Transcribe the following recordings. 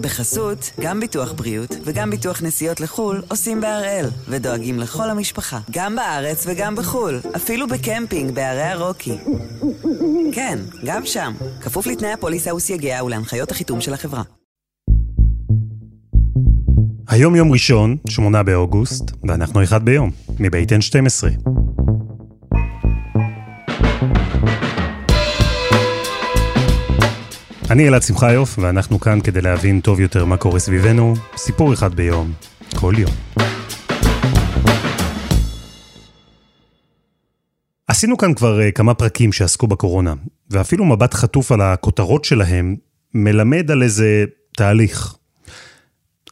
בחסות, גם ביטוח בריאות וגם ביטוח נסיעות לחו"ל עושים בהראל, ודואגים לכל המשפחה, גם בארץ וגם בחו"ל, אפילו בקמפינג בערי הרוקי. כן, גם שם, כפוף לתנאי הפוליסה וסייגיה ולהנחיות החיתום של החברה. היום יום ראשון, 8 באוגוסט, ואנחנו אחד ביום, מבית N12. אני אלעד שמחיוף, ואנחנו כאן כדי להבין טוב יותר מה קורה סביבנו, סיפור אחד ביום, כל יום. עשינו כאן כבר uh, כמה פרקים שעסקו בקורונה, ואפילו מבט חטוף על הכותרות שלהם מלמד על איזה תהליך.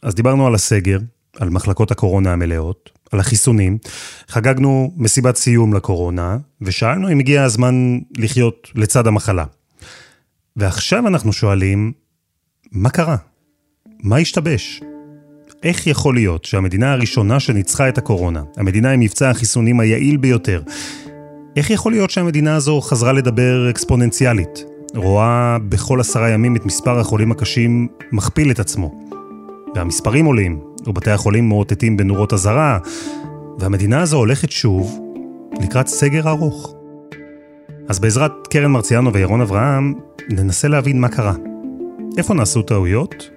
אז דיברנו על הסגר, על מחלקות הקורונה המלאות, על החיסונים, חגגנו מסיבת סיום לקורונה, ושאלנו אם הגיע הזמן לחיות לצד המחלה. ועכשיו אנחנו שואלים, מה קרה? מה השתבש? איך יכול להיות שהמדינה הראשונה שניצחה את הקורונה, המדינה עם מבצע החיסונים היעיל ביותר, איך יכול להיות שהמדינה הזו חזרה לדבר אקספוננציאלית? רואה בכל עשרה ימים את מספר החולים הקשים מכפיל את עצמו. והמספרים עולים, ובתי החולים מאותתים בנורות אזהרה, והמדינה הזו הולכת שוב לקראת סגר ארוך. אז בעזרת קרן מרציאנו וירון אברהם, ננסה להבין מה קרה. איפה נעשו טעויות,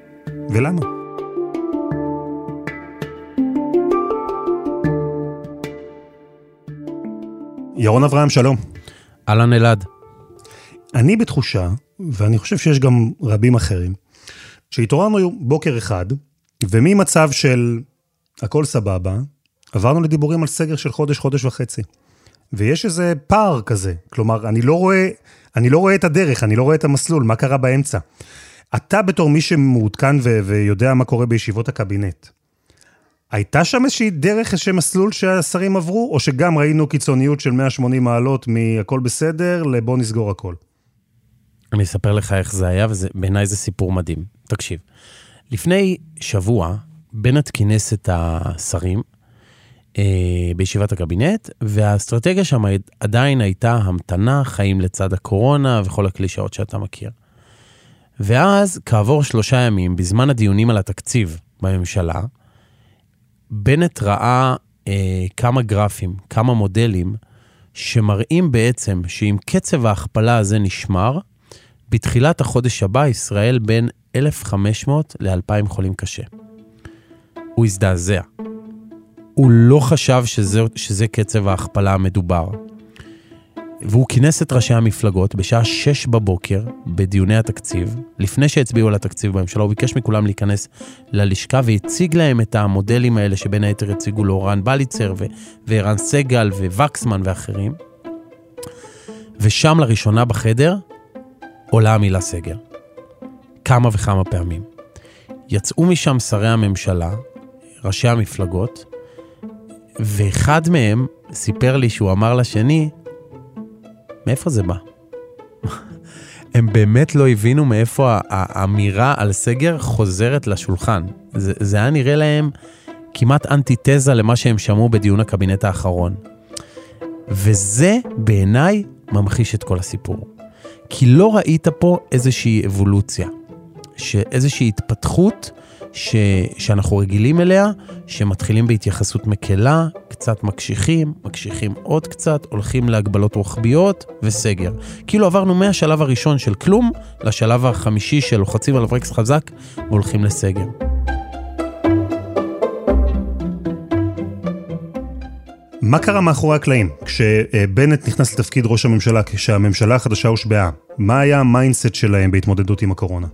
ולמה. ירון אברהם, שלום. אהלן אלעד. אני בתחושה, ואני חושב שיש גם רבים אחרים, שהתעוררנו בוקר אחד, וממצב של הכל סבבה, עברנו לדיבורים על סגר של חודש, חודש וחצי. ויש איזה פער כזה, כלומר, אני לא רואה, אני לא רואה את הדרך, אני לא רואה את המסלול, מה קרה באמצע. אתה בתור מי שמעודכן ו- ויודע מה קורה בישיבות הקבינט, הייתה שם איזושהי דרך, איזשהו מסלול שהשרים עברו, או שגם ראינו קיצוניות של 180 מעלות מהכל בסדר לבוא נסגור הכל? אני אספר לך איך זה היה, ובעיניי זה סיפור מדהים. תקשיב, לפני שבוע, בנט כינס את השרים בישיבת הקבינט, והאסטרטגיה שם עדיין הייתה המתנה, חיים לצד הקורונה וכל הקלישאות שאתה מכיר. ואז, כעבור שלושה ימים, בזמן הדיונים על התקציב בממשלה, בנט ראה אה, כמה גרפים, כמה מודלים, שמראים בעצם שאם קצב ההכפלה הזה נשמר, בתחילת החודש הבא ישראל בין 1,500 ל-2,000 חולים קשה. הוא הזדעזע. הוא לא חשב שזה, שזה קצב ההכפלה המדובר. והוא כינס את ראשי המפלגות בשעה 6 בבוקר בדיוני התקציב, לפני שהצביעו על התקציב בממשלה, הוא ביקש מכולם להיכנס ללשכה והציג להם את המודלים האלה שבין היתר הציגו לו רן בליצר וערן סגל ווקסמן ואחרים. ושם לראשונה בחדר עולה המילה סגר. כמה וכמה פעמים. יצאו משם שרי הממשלה, ראשי המפלגות, ואחד מהם סיפר לי שהוא אמר לשני, מאיפה זה בא? הם באמת לא הבינו מאיפה האמירה על סגר חוזרת לשולחן. זה, זה היה נראה להם כמעט אנטיתזה למה שהם שמעו בדיון הקבינט האחרון. וזה בעיניי ממחיש את כל הסיפור. כי לא ראית פה איזושהי אבולוציה, איזושהי התפתחות ש, שאנחנו רגילים אליה, שמתחילים בהתייחסות מקלה, קצת מקשיחים, מקשיחים עוד קצת, הולכים להגבלות רוחביות וסגר. כאילו עברנו מהשלב הראשון של כלום, לשלב החמישי של לוחצים על הברקס חזק והולכים לסגר. מה קרה מאחורי הקלעים? כשבנט נכנס לתפקיד ראש הממשלה, כשהממשלה החדשה הושבעה, מה היה ה mindset שלהם בהתמודדות עם הקורונה?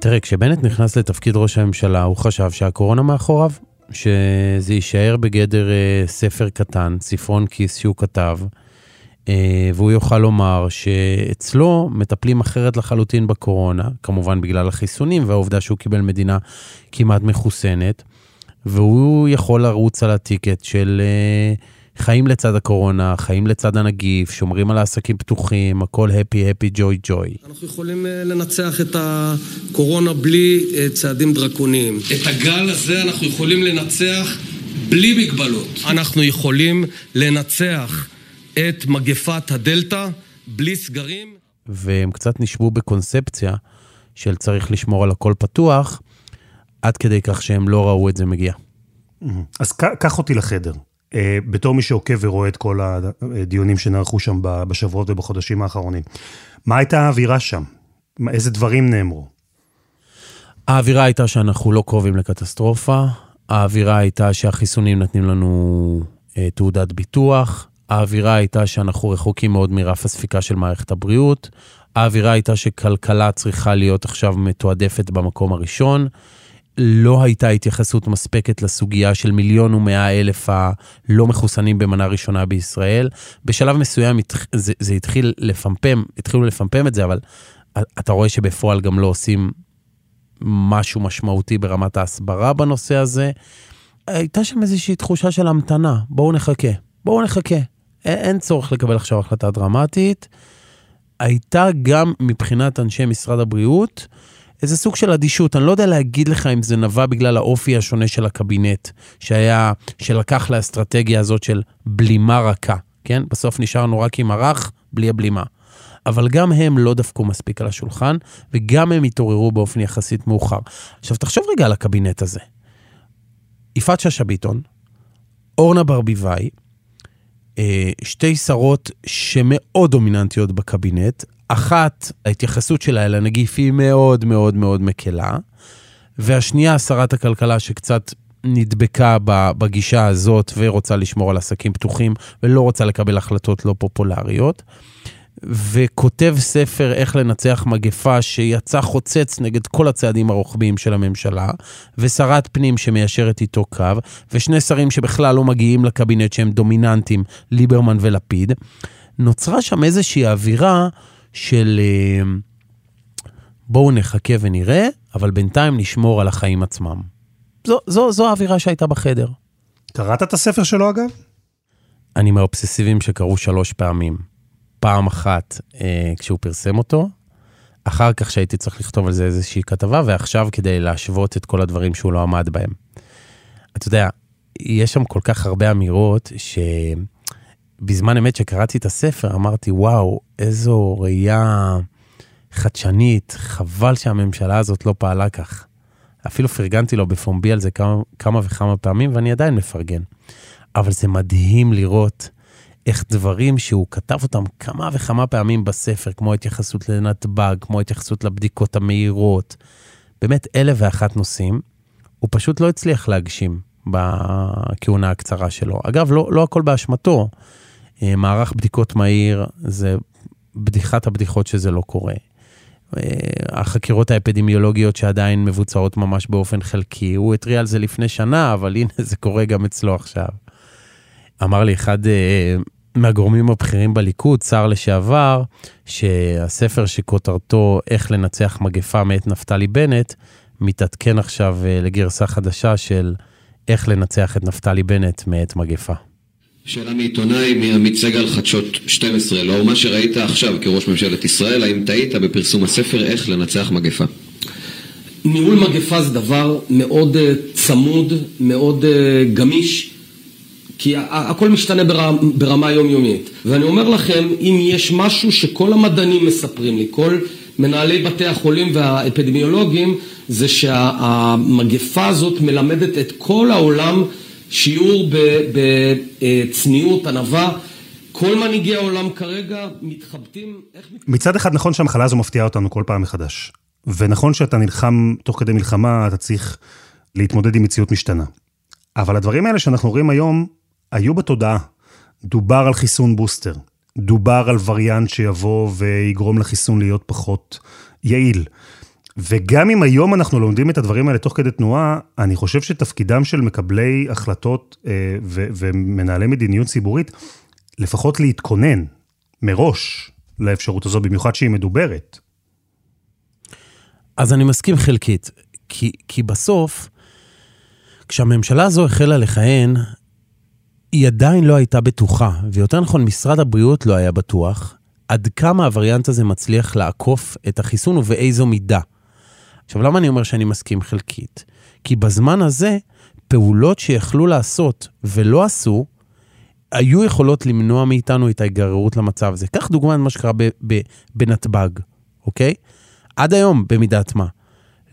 תראה, כשבנט נכנס לתפקיד ראש הממשלה, הוא חשב שהקורונה מאחוריו, שזה יישאר בגדר אה, ספר קטן, ספרון כיס שהוא כתב, אה, והוא יוכל לומר שאצלו מטפלים אחרת לחלוטין בקורונה, כמובן בגלל החיסונים והעובדה שהוא קיבל מדינה כמעט מחוסנת, והוא יכול לרוץ על הטיקט של... אה, חיים לצד הקורונה, חיים לצד הנגיף, שומרים על העסקים פתוחים, הכל הפי, הפי, ג'וי, ג'וי. אנחנו יכולים אה, לנצח את הקורונה בלי אה, צעדים דרקוניים. את הגל הזה אנחנו יכולים לנצח בלי מגבלות. אנחנו יכולים לנצח את מגפת הדלתא בלי סגרים. והם קצת נשבו בקונספציה של צריך לשמור על הכל פתוח, עד כדי כך שהם לא ראו את זה מגיע. אז קח אותי לחדר. אה, בתור מי שעוקב ורואה את כל הדיונים שנערכו שם בשבועות ובחודשים האחרונים. מה הייתה האווירה שם? איזה דברים נאמרו? האווירה הייתה שאנחנו לא קרובים לקטסטרופה, האווירה הייתה שהחיסונים נותנים לנו אה, תעודת ביטוח, האווירה הייתה שאנחנו רחוקים מאוד מרף הספיקה של מערכת הבריאות, האווירה הייתה שכלכלה צריכה להיות עכשיו מתועדפת במקום הראשון. לא הייתה התייחסות מספקת לסוגיה של מיליון ומאה אלף הלא מחוסנים במנה ראשונה בישראל. בשלב מסוים זה, זה התחיל לפמפם, התחילו לפמפם את זה, אבל אתה רואה שבפועל גם לא עושים משהו משמעותי ברמת ההסברה בנושא הזה. הייתה שם איזושהי תחושה של המתנה, בואו נחכה, בואו נחכה. אין, צורך לקבל עכשיו החלטה דרמטית. הייתה גם מבחינת אנשי משרד הבריאות, איזה סוג של אדישות. אני לא יודע להגיד לך אם זה נבע בגלל האופי השונה של הקבינט, שהיה, שלקח לאסטרטגיה הזאת של בלימה רכה, כן? בסוף נשארנו רק עם הרך, בלי הבלימה. אבל גם הם לא דפקו מספיק על השולחן, וגם הם התעוררו באופן יחסית מאוחר. עכשיו, תחשוב רגע על הקבינט הזה. יפעת שאשא ביטון, אורנה ברביבאי, שתי שרות שמאוד דומיננטיות בקבינט, אחת, ההתייחסות שלה אל הנגיף היא מאוד מאוד מאוד מקלה, והשנייה, שרת הכלכלה שקצת נדבקה בגישה הזאת ורוצה לשמור על עסקים פתוחים ולא רוצה לקבל החלטות לא פופולריות. וכותב ספר איך לנצח מגפה שיצא חוצץ נגד כל הצעדים הרוחביים של הממשלה, ושרת פנים שמיישרת איתו קו, ושני שרים שבכלל לא מגיעים לקבינט שהם דומיננטים, ליברמן ולפיד. נוצרה שם איזושהי אווירה של אה, בואו נחכה ונראה, אבל בינתיים נשמור על החיים עצמם. זו, זו, זו האווירה שהייתה בחדר. קראת את הספר שלו אגב? אני מהאובססיביים שקראו שלוש פעמים. פעם אחת אה, כשהוא פרסם אותו, אחר כך שהייתי צריך לכתוב על זה איזושהי כתבה, ועכשיו כדי להשוות את כל הדברים שהוא לא עמד בהם. אתה יודע, יש שם כל כך הרבה אמירות ש... בזמן אמת שקראתי את הספר, אמרתי, וואו, איזו ראייה חדשנית, חבל שהממשלה הזאת לא פעלה כך. אפילו פרגנתי לו בפומבי על זה כמה, כמה וכמה פעמים, ואני עדיין מפרגן. אבל זה מדהים לראות איך דברים שהוא כתב אותם כמה וכמה פעמים בספר, כמו התייחסות לנתב"ג, כמו התייחסות לבדיקות המהירות, באמת אלף ואחת נושאים, הוא פשוט לא הצליח להגשים בכהונה הקצרה שלו. אגב, לא, לא הכל באשמתו. אה, מערך בדיקות מהיר זה בדיחת הבדיחות שזה לא קורה. אה, החקירות האפידמיולוגיות שעדיין מבוצעות ממש באופן חלקי, הוא התריע על זה לפני שנה, אבל הנה זה קורה גם אצלו עכשיו. אמר לי אחד אה, מהגורמים הבכירים בליכוד, שר לשעבר, שהספר שכותרתו איך לנצח מגפה מאת נפתלי בנט, מתעדכן עכשיו לגרסה חדשה של איך לנצח את נפתלי בנט מאת מגפה. שאלה מעיתונאי מעמית סגל חדשות 12, לאור מה שראית עכשיו כראש ממשלת ישראל, האם טעית בפרסום הספר איך לנצח מגפה? ניהול מגפה זה דבר מאוד uh, צמוד, מאוד uh, גמיש, כי הכל משתנה ברמה, ברמה יומיומית. ואני אומר לכם, אם יש משהו שכל המדענים מספרים לי, כל מנהלי בתי החולים והאפידמיולוגים, זה שהמגפה הזאת מלמדת את כל העולם שיעור בצניעות, ענווה. כל מנהיגי העולם כרגע מתחבטים איך... מצד אחד נכון שהמחלה הזו מפתיעה אותנו כל פעם מחדש. ונכון שאתה נלחם תוך כדי מלחמה, אתה צריך להתמודד עם מציאות משתנה. אבל הדברים האלה שאנחנו רואים היום, היו בתודעה. דובר על חיסון בוסטר. דובר על וריאנט שיבוא ויגרום לחיסון להיות פחות יעיל. וגם אם היום אנחנו לומדים את הדברים האלה תוך כדי תנועה, אני חושב שתפקידם של מקבלי החלטות אה, ו- ומנהלי מדיניות ציבורית, לפחות להתכונן מראש לאפשרות הזו, במיוחד שהיא מדוברת. אז אני מסכים חלקית, כי, כי בסוף, כשהממשלה הזו החלה לכהן, היא עדיין לא הייתה בטוחה, ויותר נכון, משרד הבריאות לא היה בטוח, עד כמה הווריאנט הזה מצליח לעקוף את החיסון ובאיזו מידה. עכשיו, למה אני אומר שאני מסכים חלקית? כי בזמן הזה, פעולות שיכלו לעשות ולא עשו, היו יכולות למנוע מאיתנו את ההיגררות למצב הזה. קח דוגמא מה שקרה בנתב"ג, אוקיי? עד היום במידת מה,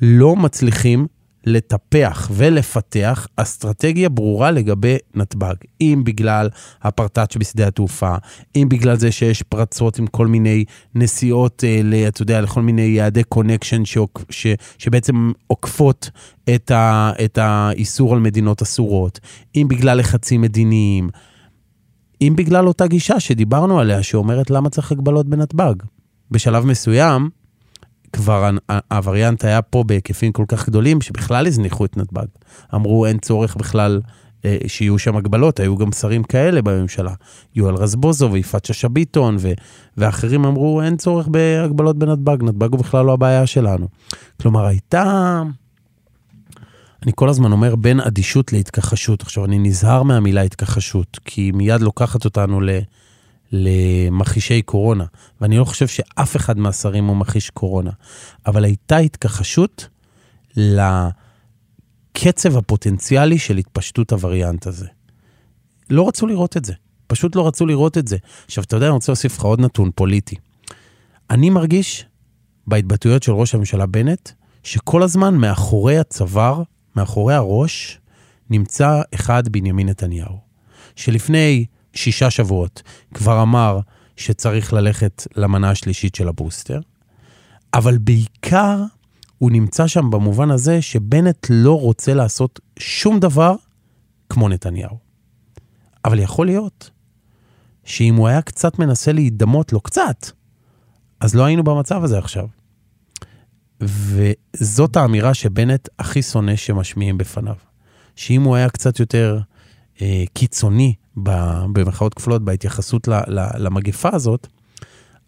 לא מצליחים לטפח ולפתח אסטרטגיה ברורה לגבי נתב"ג. אם בגלל הפרטאץ' בשדה התעופה, אם בגלל זה שיש פרצות עם כל מיני נסיעות, אה, אתה יודע, לכל מיני יעדי קונקשן שבעצם עוקפות את, ה, את האיסור על מדינות אסורות, אם בגלל לחצים מדיניים, אם בגלל אותה גישה שדיברנו עליה, שאומרת למה צריך הגבלות בנתב"ג. בשלב מסוים, כבר הווריאנט היה פה בהיקפים כל כך גדולים, שבכלל הזניחו את נתב"ג. אמרו, אין צורך בכלל אה, שיהיו שם הגבלות, היו גם שרים כאלה בממשלה. יואל רזבוזוב ויפעת שאשא ביטון, ו- ואחרים אמרו, אין צורך בהגבלות בנתב"ג, נתב"ג הוא בכלל לא הבעיה שלנו. כלומר, הייתה... אני כל הזמן אומר בין אדישות להתכחשות. עכשיו, אני נזהר מהמילה התכחשות, כי מיד לוקחת אותנו ל... למכחישי קורונה, ואני לא חושב שאף אחד מהשרים הוא מכחיש קורונה, אבל הייתה התכחשות לקצב הפוטנציאלי של התפשטות הווריאנט הזה. לא רצו לראות את זה, פשוט לא רצו לראות את זה. עכשיו, אתה יודע, אני רוצה להוסיף לך עוד נתון פוליטי. אני מרגיש בהתבטאויות של ראש הממשלה בנט, שכל הזמן מאחורי הצוואר, מאחורי הראש, נמצא אחד בנימין נתניהו. שלפני שישה שבועות כבר אמר שצריך ללכת למנה השלישית של הבוסטר, אבל בעיקר הוא נמצא שם במובן הזה שבנט לא רוצה לעשות שום דבר כמו נתניהו. אבל יכול להיות שאם הוא היה קצת מנסה להידמות לו קצת, אז לא היינו במצב הזה עכשיו. וזאת האמירה שבנט הכי שונא שמשמיעים בפניו. שאם הוא היה קצת יותר אה, קיצוני במרכאות כפולות, בהתייחסות למגפה הזאת,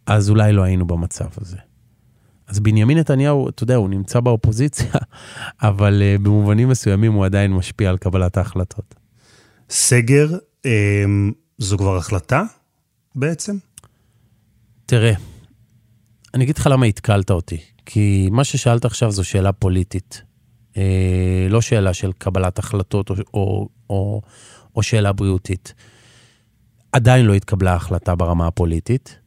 אז אולי לא היינו במצב הזה. אז בנימין נתניהו, אתה יודע, הוא נמצא באופוזיציה, אבל uh, במובנים מסוימים הוא עדיין משפיע על קבלת ההחלטות. סגר, um, זו כבר החלטה בעצם? תראה, אני אגיד לך למה התקלת אותי. כי מה ששאלת עכשיו זו שאלה פוליטית. Uh, לא שאלה של קבלת החלטות או, או, או, או שאלה בריאותית. עדיין לא התקבלה החלטה ברמה הפוליטית,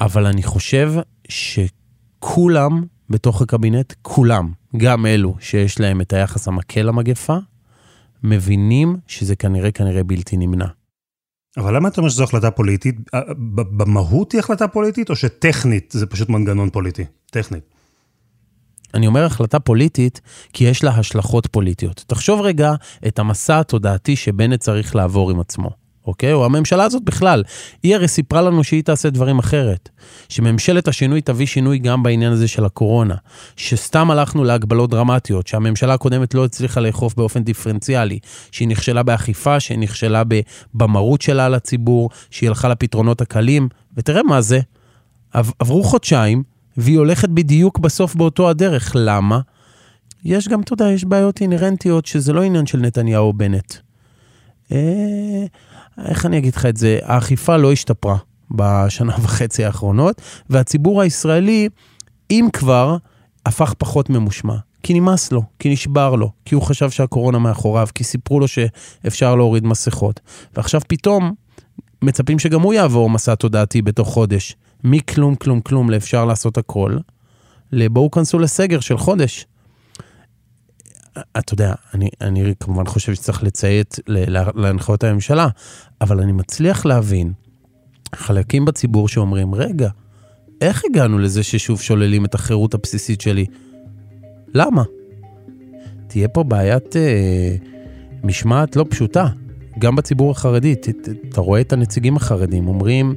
אבל אני חושב שכולם בתוך הקבינט, כולם, גם אלו שיש להם את היחס המקל למגפה, מבינים שזה כנראה כנראה בלתי נמנע. אבל למה אתה אומר שזו החלטה פוליטית? במהות היא החלטה פוליטית, או שטכנית זה פשוט מנגנון פוליטי? טכנית. אני אומר החלטה פוליטית, כי יש לה השלכות פוליטיות. תחשוב רגע את המסע התודעתי שבנט צריך לעבור עם עצמו, אוקיי? או הממשלה הזאת בכלל. היא הרי סיפרה לנו שהיא תעשה דברים אחרת. שממשלת השינוי תביא שינוי גם בעניין הזה של הקורונה. שסתם הלכנו להגבלות דרמטיות, שהממשלה הקודמת לא הצליחה לאכוף באופן דיפרנציאלי. שהיא נכשלה באכיפה, שהיא נכשלה במרות שלה על הציבור, שהיא הלכה לפתרונות הקלים. ותראה מה זה. עברו חודשיים, והיא הולכת בדיוק בסוף באותו הדרך. למה? יש גם, אתה יודע, יש בעיות אינהרנטיות שזה לא עניין של נתניהו או בנט. אה, איך אני אגיד לך את זה? האכיפה לא השתפרה בשנה וחצי האחרונות, והציבור הישראלי, אם כבר, הפך פחות ממושמע. כי נמאס לו, כי נשבר לו, כי הוא חשב שהקורונה מאחוריו, כי סיפרו לו שאפשר להוריד מסכות. ועכשיו פתאום מצפים שגם הוא יעבור מסע תודעתי בתוך חודש. מכלום כלום כלום לאפשר לעשות הכל, לבואו כנסו לסגר של חודש. אתה יודע, אני, אני כמובן חושב שצריך לציית להנחיות הממשלה, אבל אני מצליח להבין חלקים בציבור שאומרים, רגע, איך הגענו לזה ששוב שוללים את החירות הבסיסית שלי? למה? תהיה פה בעיית אה, משמעת לא פשוטה, גם בציבור החרדי. אתה רואה את הנציגים החרדים אומרים,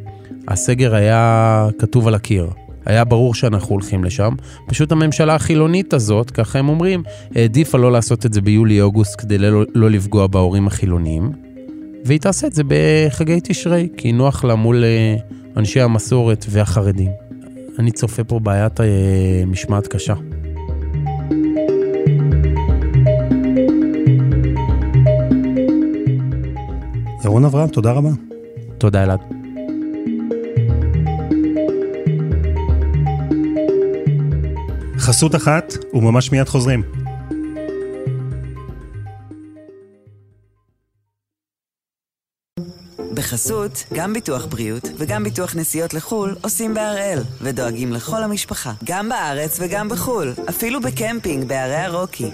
הסגר היה כתוב על הקיר. היה ברור שאנחנו הולכים לשם. פשוט הממשלה החילונית הזאת, ככה הם אומרים, העדיפה לא לעשות את זה ביולי-אוגוסט כדי לא, לא לפגוע בהורים החילוניים. והיא תעשה את זה בחגי תשרי, כי נוח לה מול אה, אנשי המסורת והחרדים. אני צופה פה בעיית אה, משמעת קשה. ירון אברהם, תודה רבה. תודה אלעד. חסות אחת, וממש מיד חוזרים. בחסות, גם ביטוח בריאות וגם ביטוח נסיעות לחו"ל עושים בהראל, ודואגים לכל המשפחה, גם בארץ וגם בחו"ל, אפילו בקמפינג בערי הרוקי.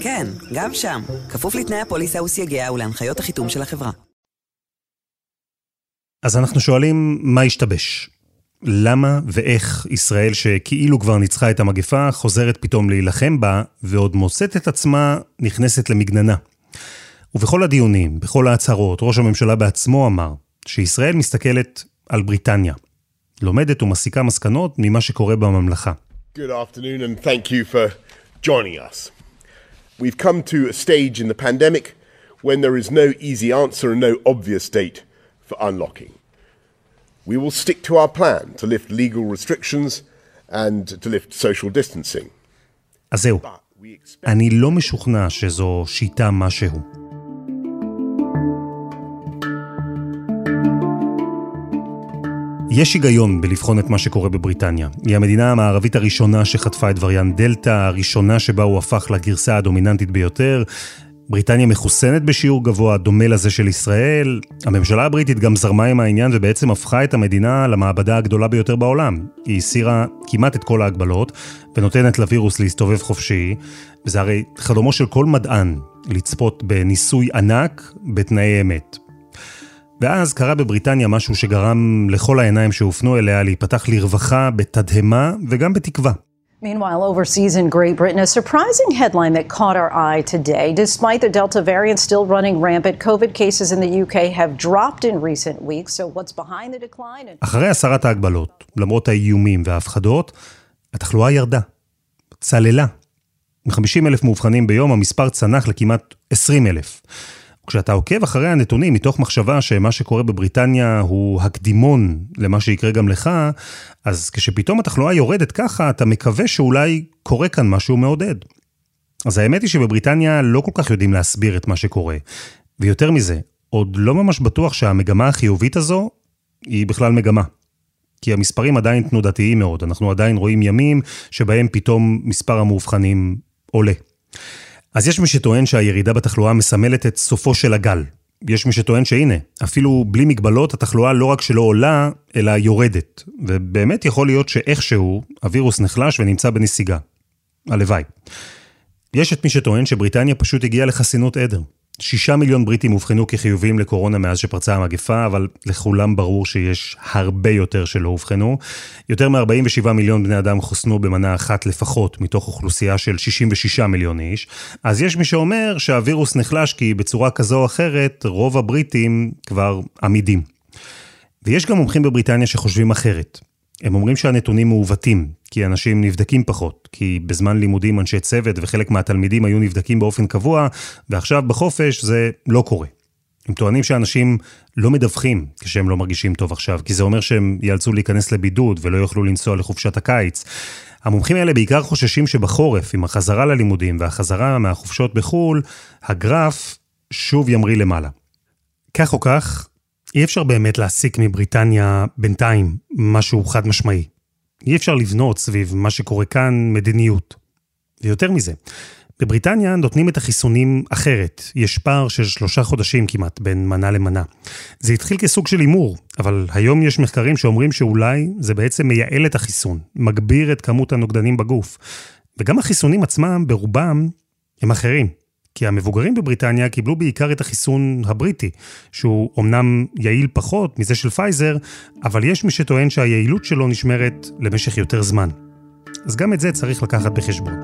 כן, גם שם, כפוף לתנאי הפוליסה וסייגיה ולהנחיות החיתום של החברה. אז אנחנו שואלים, מה השתבש? למה ואיך ישראל שכאילו כבר ניצחה את המגפה, חוזרת פתאום להילחם בה, ועוד מוצאת את עצמה נכנסת למגננה. ובכל הדיונים, בכל ההצהרות, ראש הממשלה בעצמו אמר שישראל מסתכלת על בריטניה. לומדת ומסיקה מסקנות ממה שקורה בממלכה. Good afternoon and thank you for joining us. We've come to a stage in the pandemic when there is no easy answer and no obvious date for unlocking. We will stick to our plan to lift legal restrictions and to lift social distancing. אז זהו, אני לא משוכנע שזו שיטה משהו. יש היגיון בלבחון את מה שקורה בבריטניה. היא המדינה המערבית הראשונה שחטפה את וריאנט דלתא, הראשונה שבה הוא הפך לגרסה הדומיננטית ביותר. בריטניה מחוסנת בשיעור גבוה, דומה לזה של ישראל. הממשלה הבריטית גם זרמה עם העניין ובעצם הפכה את המדינה למעבדה הגדולה ביותר בעולם. היא הסירה כמעט את כל ההגבלות ונותנת לווירוס להסתובב חופשי. וזה הרי חלומו של כל מדען, לצפות בניסוי ענק בתנאי אמת. ואז קרה בבריטניה משהו שגרם לכל העיניים שהופנו אליה להיפתח לרווחה, בתדהמה וגם בתקווה. Meanwhile, overseas in Great Britain, a surprising headline that caught our eye today. Despite the Delta variant still running rampant, COVID cases in the UK have dropped in recent weeks. So what's behind the decline? And... אחרי הסרת ההגבלות, למרות האיומים וההפחדות, התחלואה ירדה. צללה. מ-50 אלף מאובחנים ביום, המספר צנח לכמעט 20 אלף. כשאתה עוקב אחרי הנתונים מתוך מחשבה שמה שקורה בבריטניה הוא הקדימון למה שיקרה גם לך, אז כשפתאום התחלואה יורדת ככה, אתה מקווה שאולי קורה כאן משהו מעודד. אז האמת היא שבבריטניה לא כל כך יודעים להסביר את מה שקורה. ויותר מזה, עוד לא ממש בטוח שהמגמה החיובית הזו היא בכלל מגמה. כי המספרים עדיין תנודתיים מאוד, אנחנו עדיין רואים ימים שבהם פתאום מספר המאובחנים עולה. אז יש מי שטוען שהירידה בתחלואה מסמלת את סופו של הגל. יש מי שטוען שהנה, אפילו בלי מגבלות התחלואה לא רק שלא עולה, אלא יורדת. ובאמת יכול להיות שאיכשהו הווירוס נחלש ונמצא בנסיגה. הלוואי. יש את מי שטוען שבריטניה פשוט הגיעה לחסינות עדר. שישה מיליון בריטים אובחנו כחיוביים לקורונה מאז שפרצה המגפה, אבל לכולם ברור שיש הרבה יותר שלא אובחנו. יותר מ-47 מיליון בני אדם חוסנו במנה אחת לפחות, מתוך אוכלוסייה של 66 מיליון איש. אז יש מי שאומר שהווירוס נחלש כי בצורה כזו או אחרת, רוב הבריטים כבר עמידים. ויש גם מומחים בבריטניה שחושבים אחרת. הם אומרים שהנתונים מעוותים, כי אנשים נבדקים פחות, כי בזמן לימודים אנשי צוות וחלק מהתלמידים היו נבדקים באופן קבוע, ועכשיו בחופש זה לא קורה. הם טוענים שאנשים לא מדווחים כשהם לא מרגישים טוב עכשיו, כי זה אומר שהם ייאלצו להיכנס לבידוד ולא יוכלו לנסוע לחופשת הקיץ. המומחים האלה בעיקר חוששים שבחורף, עם החזרה ללימודים והחזרה מהחופשות בחו"ל, הגרף שוב ימריא למעלה. כך או כך, אי אפשר באמת להסיק מבריטניה בינתיים משהו חד משמעי. אי אפשר לבנות סביב מה שקורה כאן מדיניות. ויותר מזה, בבריטניה נותנים את החיסונים אחרת. יש פער של שלושה חודשים כמעט בין מנה למנה. זה התחיל כסוג של הימור, אבל היום יש מחקרים שאומרים שאולי זה בעצם מייעל את החיסון, מגביר את כמות הנוגדנים בגוף. וגם החיסונים עצמם, ברובם, הם אחרים. כי המבוגרים בבריטניה קיבלו בעיקר את החיסון הבריטי, שהוא אמנם יעיל פחות מזה של פייזר, אבל יש מי שטוען שהיעילות שלו נשמרת למשך יותר זמן. אז גם את זה צריך לקחת בחשבון.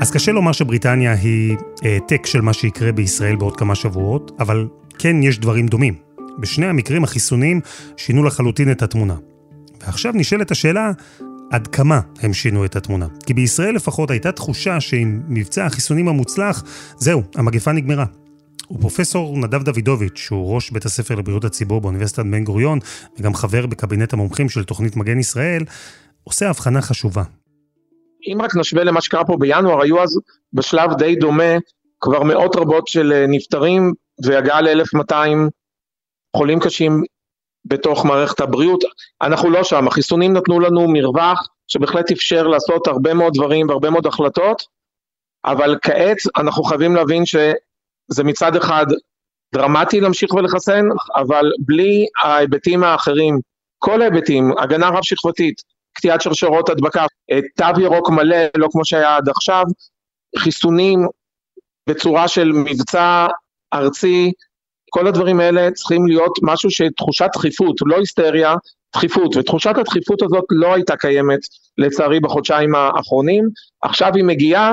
אז קשה לומר שבריטניה היא העתק של מה שיקרה בישראל בעוד כמה שבועות, אבל כן יש דברים דומים. בשני המקרים החיסונים שינו לחלוטין את התמונה. ועכשיו נשאלת השאלה, עד כמה הם שינו את התמונה? כי בישראל לפחות הייתה תחושה שעם מבצע החיסונים המוצלח, זהו, המגפה נגמרה. ופרופסור נדב דוידוביץ', שהוא ראש בית הספר לבריאות הציבור באוניברסיטת בן גוריון, וגם חבר בקבינט המומחים של תוכנית מגן ישראל, עושה הבחנה חשובה. אם רק נשווה למה שקרה פה בינואר, היו אז בשלב די דומה כבר מאות רבות של נפטרים והגעה ל-1200 חולים קשים בתוך מערכת הבריאות. אנחנו לא שם, החיסונים נתנו לנו מרווח שבהחלט אפשר לעשות הרבה מאוד דברים והרבה מאוד החלטות, אבל כעת אנחנו חייבים להבין שזה מצד אחד דרמטי להמשיך ולחסן, אבל בלי ההיבטים האחרים, כל ההיבטים, הגנה רב שכבתית, קטיעת שרשרות הדבקה, תו ירוק מלא, לא כמו שהיה עד עכשיו, חיסונים בצורה של מבצע ארצי, כל הדברים האלה צריכים להיות משהו שתחושת דחיפות, לא היסטריה, דחיפות, ותחושת הדחיפות הזאת לא הייתה קיימת לצערי בחודשיים האחרונים, עכשיו היא מגיעה,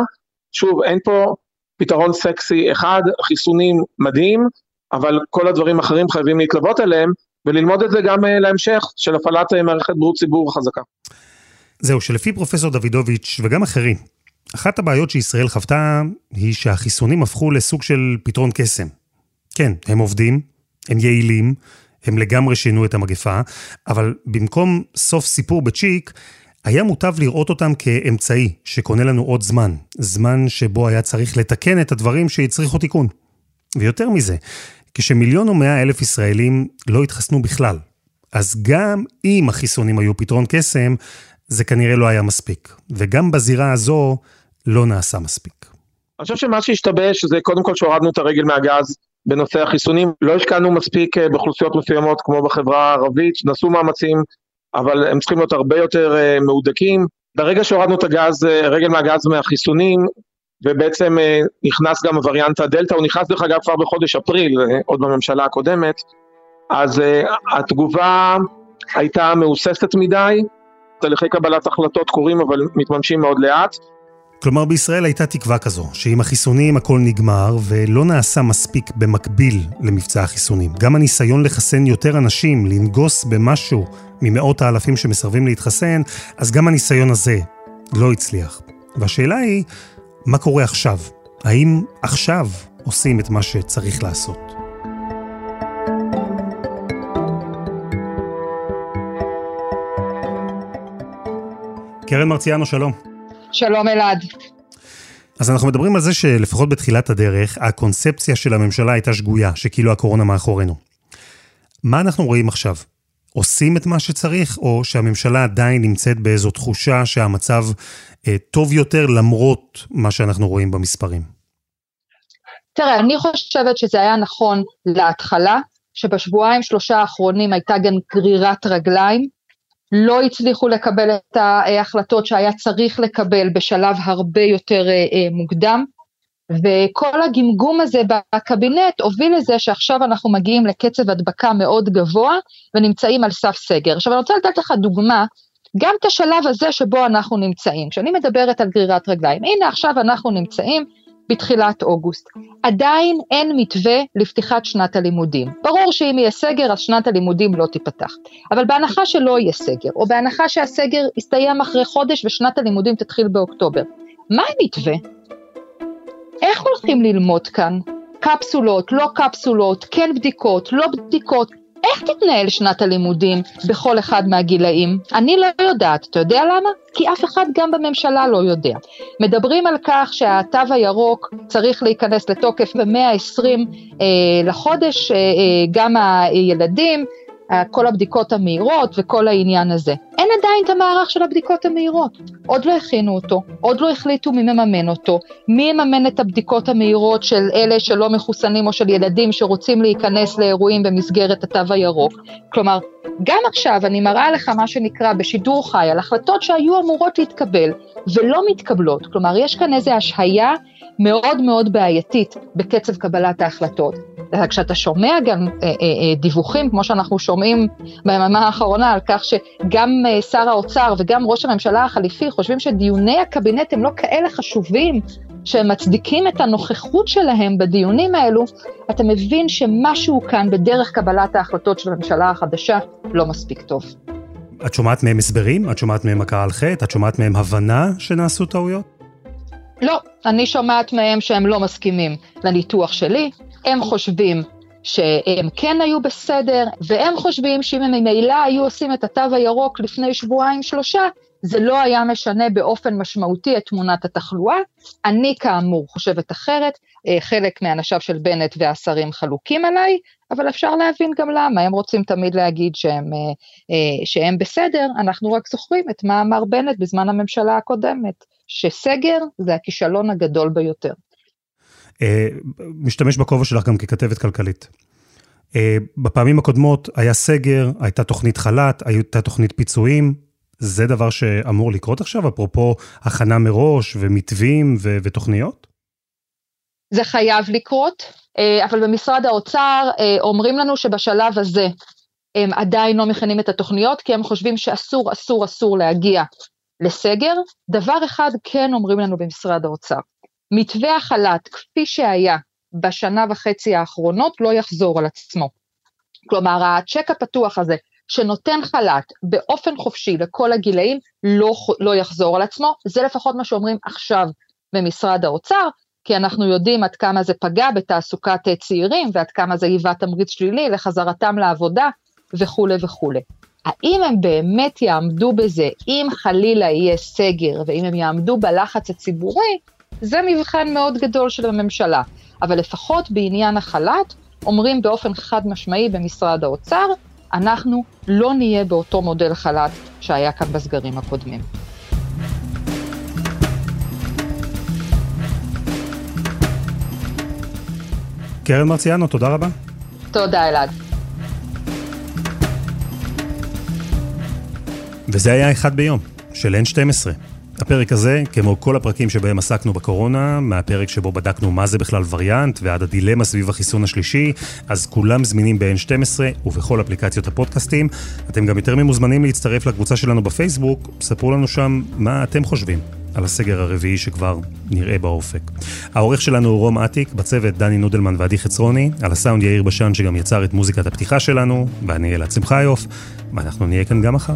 שוב אין פה פתרון סקסי אחד, חיסונים מדהים, אבל כל הדברים האחרים חייבים להתלוות אליהם, וללמוד את זה גם אה, להמשך של הפעלת אה, מערכת בריאות ציבור חזקה. זהו, שלפי פרופסור דוידוביץ' וגם אחרים, אחת הבעיות שישראל חוותה היא שהחיסונים הפכו לסוג של פתרון קסם. כן, הם עובדים, הם יעילים, הם לגמרי שינו את המגפה, אבל במקום סוף סיפור בצ'יק, היה מוטב לראות אותם כאמצעי שקונה לנו עוד זמן, זמן שבו היה צריך לתקן את הדברים שהצריכו תיקון. ויותר מזה, כשמיליון ומאה אלף ישראלים לא התחסנו בכלל, אז גם אם החיסונים היו פתרון קסם, זה כנראה לא היה מספיק. וגם בזירה הזו לא נעשה מספיק. אני חושב שמה שהשתבש זה קודם כל שהורדנו את הרגל מהגז בנושא החיסונים. לא השקענו מספיק אה, באוכלוסיות מסוימות כמו בחברה הערבית, נעשו מאמצים, אבל הם צריכים להיות הרבה יותר אה, מהודקים. ברגע שהורדנו את הגז, אה, רגל מהגז מהחיסונים, ובעצם נכנס גם הווריאנט הדלתא, הוא נכנס דרך אגב כבר בחודש אפריל, עוד בממשלה הקודמת, אז התגובה הייתה מהוססת מדי, תהליכי קבלת החלטות קורים אבל מתממשים מאוד לאט. כלומר בישראל הייתה תקווה כזו, שעם החיסונים הכל נגמר ולא נעשה מספיק במקביל למבצע החיסונים. גם הניסיון לחסן יותר אנשים, לנגוס במשהו ממאות האלפים שמסרבים להתחסן, אז גם הניסיון הזה לא הצליח. והשאלה היא, מה קורה עכשיו? האם עכשיו עושים את מה שצריך לעשות? קרן מרציאנו, שלום. שלום אלעד. אז אנחנו מדברים על זה שלפחות בתחילת הדרך, הקונספציה של הממשלה הייתה שגויה, שכאילו הקורונה מאחורינו. מה אנחנו רואים עכשיו? עושים את מה שצריך, או שהממשלה עדיין נמצאת באיזו תחושה שהמצב אה, טוב יותר למרות מה שאנחנו רואים במספרים? תראה, אני חושבת שזה היה נכון להתחלה, שבשבועיים שלושה האחרונים הייתה גם גרירת רגליים, לא הצליחו לקבל את ההחלטות שהיה צריך לקבל בשלב הרבה יותר אה, אה, מוקדם, וכל הגמגום הזה בקבינט הוביל לזה שעכשיו אנחנו מגיעים לקצב הדבקה מאוד גבוה ונמצאים על סף סגר. עכשיו אני רוצה לתת לך דוגמה, גם את השלב הזה שבו אנחנו נמצאים. כשאני מדברת על גרירת רגליים, הנה עכשיו אנחנו נמצאים בתחילת אוגוסט. עדיין אין מתווה לפתיחת שנת הלימודים. ברור שאם יהיה סגר אז שנת הלימודים לא תיפתח. אבל בהנחה שלא יהיה סגר, או בהנחה שהסגר יסתיים אחרי חודש ושנת הלימודים תתחיל באוקטובר, מה המתווה? איך הולכים ללמוד כאן? קפסולות, לא קפסולות, כן בדיקות, לא בדיקות, איך תתנהל שנת הלימודים בכל אחד מהגילאים? אני לא יודעת, אתה יודע למה? כי אף אחד גם בממשלה לא יודע. מדברים על כך שהתו הירוק צריך להיכנס לתוקף ב-120 אה, לחודש, אה, אה, גם הילדים, כל הבדיקות המהירות וכל העניין הזה. אין עדיין את המערך של הבדיקות המהירות. עוד לא הכינו אותו, עוד לא החליטו מי מממן אותו, מי יממן את הבדיקות המהירות של אלה שלא מחוסנים או של ילדים שרוצים להיכנס לאירועים במסגרת התו הירוק. כלומר, גם עכשיו אני מראה לך מה שנקרא בשידור חי על החלטות שהיו אמורות להתקבל ולא מתקבלות. כלומר, יש כאן איזו השהיה מאוד מאוד בעייתית בקצב קבלת ההחלטות. כשאתה שומע גם אה, אה, אה, דיווחים, כמו שאנחנו שומעים ביממה האחרונה, על כך שגם אה, שר האוצר וגם ראש הממשלה החליפי חושבים שדיוני הקבינט הם לא כאלה חשובים, שהם מצדיקים את הנוכחות שלהם בדיונים האלו, אתה מבין שמשהו כאן בדרך קבלת ההחלטות של הממשלה החדשה לא מספיק טוב. את שומעת מהם הסברים? את שומעת מהם מכה על חטא? את שומעת מהם הבנה שנעשו טעויות? לא, אני שומעת מהם שהם לא מסכימים לניתוח שלי, הם חושבים שהם כן היו בסדר, והם חושבים שאם הם ממילא היו עושים את התו הירוק לפני שבועיים שלושה, זה לא היה משנה באופן משמעותי את תמונת התחלואה. אני כאמור חושבת אחרת, אה, חלק מאנשיו של בנט והשרים חלוקים עליי, אבל אפשר להבין גם למה, הם רוצים תמיד להגיד שהם, אה, אה, שהם בסדר, אנחנו רק זוכרים את מה אמר בנט בזמן הממשלה הקודמת, שסגר זה הכישלון הגדול ביותר. משתמש בכובע שלך גם ככתבת כלכלית. בפעמים הקודמות היה סגר, הייתה תוכנית חל"ת, הייתה תוכנית פיצויים, זה דבר שאמור לקרות עכשיו, אפרופו הכנה מראש ומתווים ו- ותוכניות? זה חייב לקרות, אה, אבל במשרד האוצר אה, אומרים לנו שבשלב הזה הם עדיין לא מכינים את התוכניות, כי הם חושבים שאסור, אסור, אסור להגיע לסגר. דבר אחד כן אומרים לנו במשרד האוצר, מתווה החל"ת כפי שהיה בשנה וחצי האחרונות לא יחזור על עצמו. כלומר, הצ'ק הפתוח הזה שנותן חל"ת באופן חופשי לכל הגילאים לא, לא יחזור על עצמו, זה לפחות מה שאומרים עכשיו במשרד האוצר, כי אנחנו יודעים עד כמה זה פגע בתעסוקת צעירים ועד כמה זה היווה תמריץ שלילי לחזרתם לעבודה וכולי וכולי. האם הם באמת יעמדו בזה, אם חלילה יהיה סגר ואם הם יעמדו בלחץ הציבורי, זה מבחן מאוד גדול של הממשלה. אבל לפחות בעניין החל"ת, אומרים באופן חד משמעי במשרד האוצר, אנחנו לא נהיה באותו מודל חל"ת שהיה כאן בסגרים הקודמים. קרן מרציאנו, תודה רבה. תודה, אלעד. וזה היה אחד ביום, של N12. הפרק הזה, כמו כל הפרקים שבהם עסקנו בקורונה, מהפרק שבו בדקנו מה זה בכלל וריאנט ועד הדילמה סביב החיסון השלישי, אז כולם זמינים ב-N12 ובכל אפליקציות הפודקאסטים. אתם גם יותר ממוזמנים להצטרף לקבוצה שלנו בפייסבוק, ספרו לנו שם מה אתם חושבים. על הסגר הרביעי שכבר נראה באופק. העורך שלנו הוא רום אטיק, בצוות דני נודלמן ועדי חצרוני, על הסאונד יאיר בשן שגם יצר את מוזיקת הפתיחה שלנו, ואני אלעד שמחיוף, ואנחנו נהיה כאן גם מחר.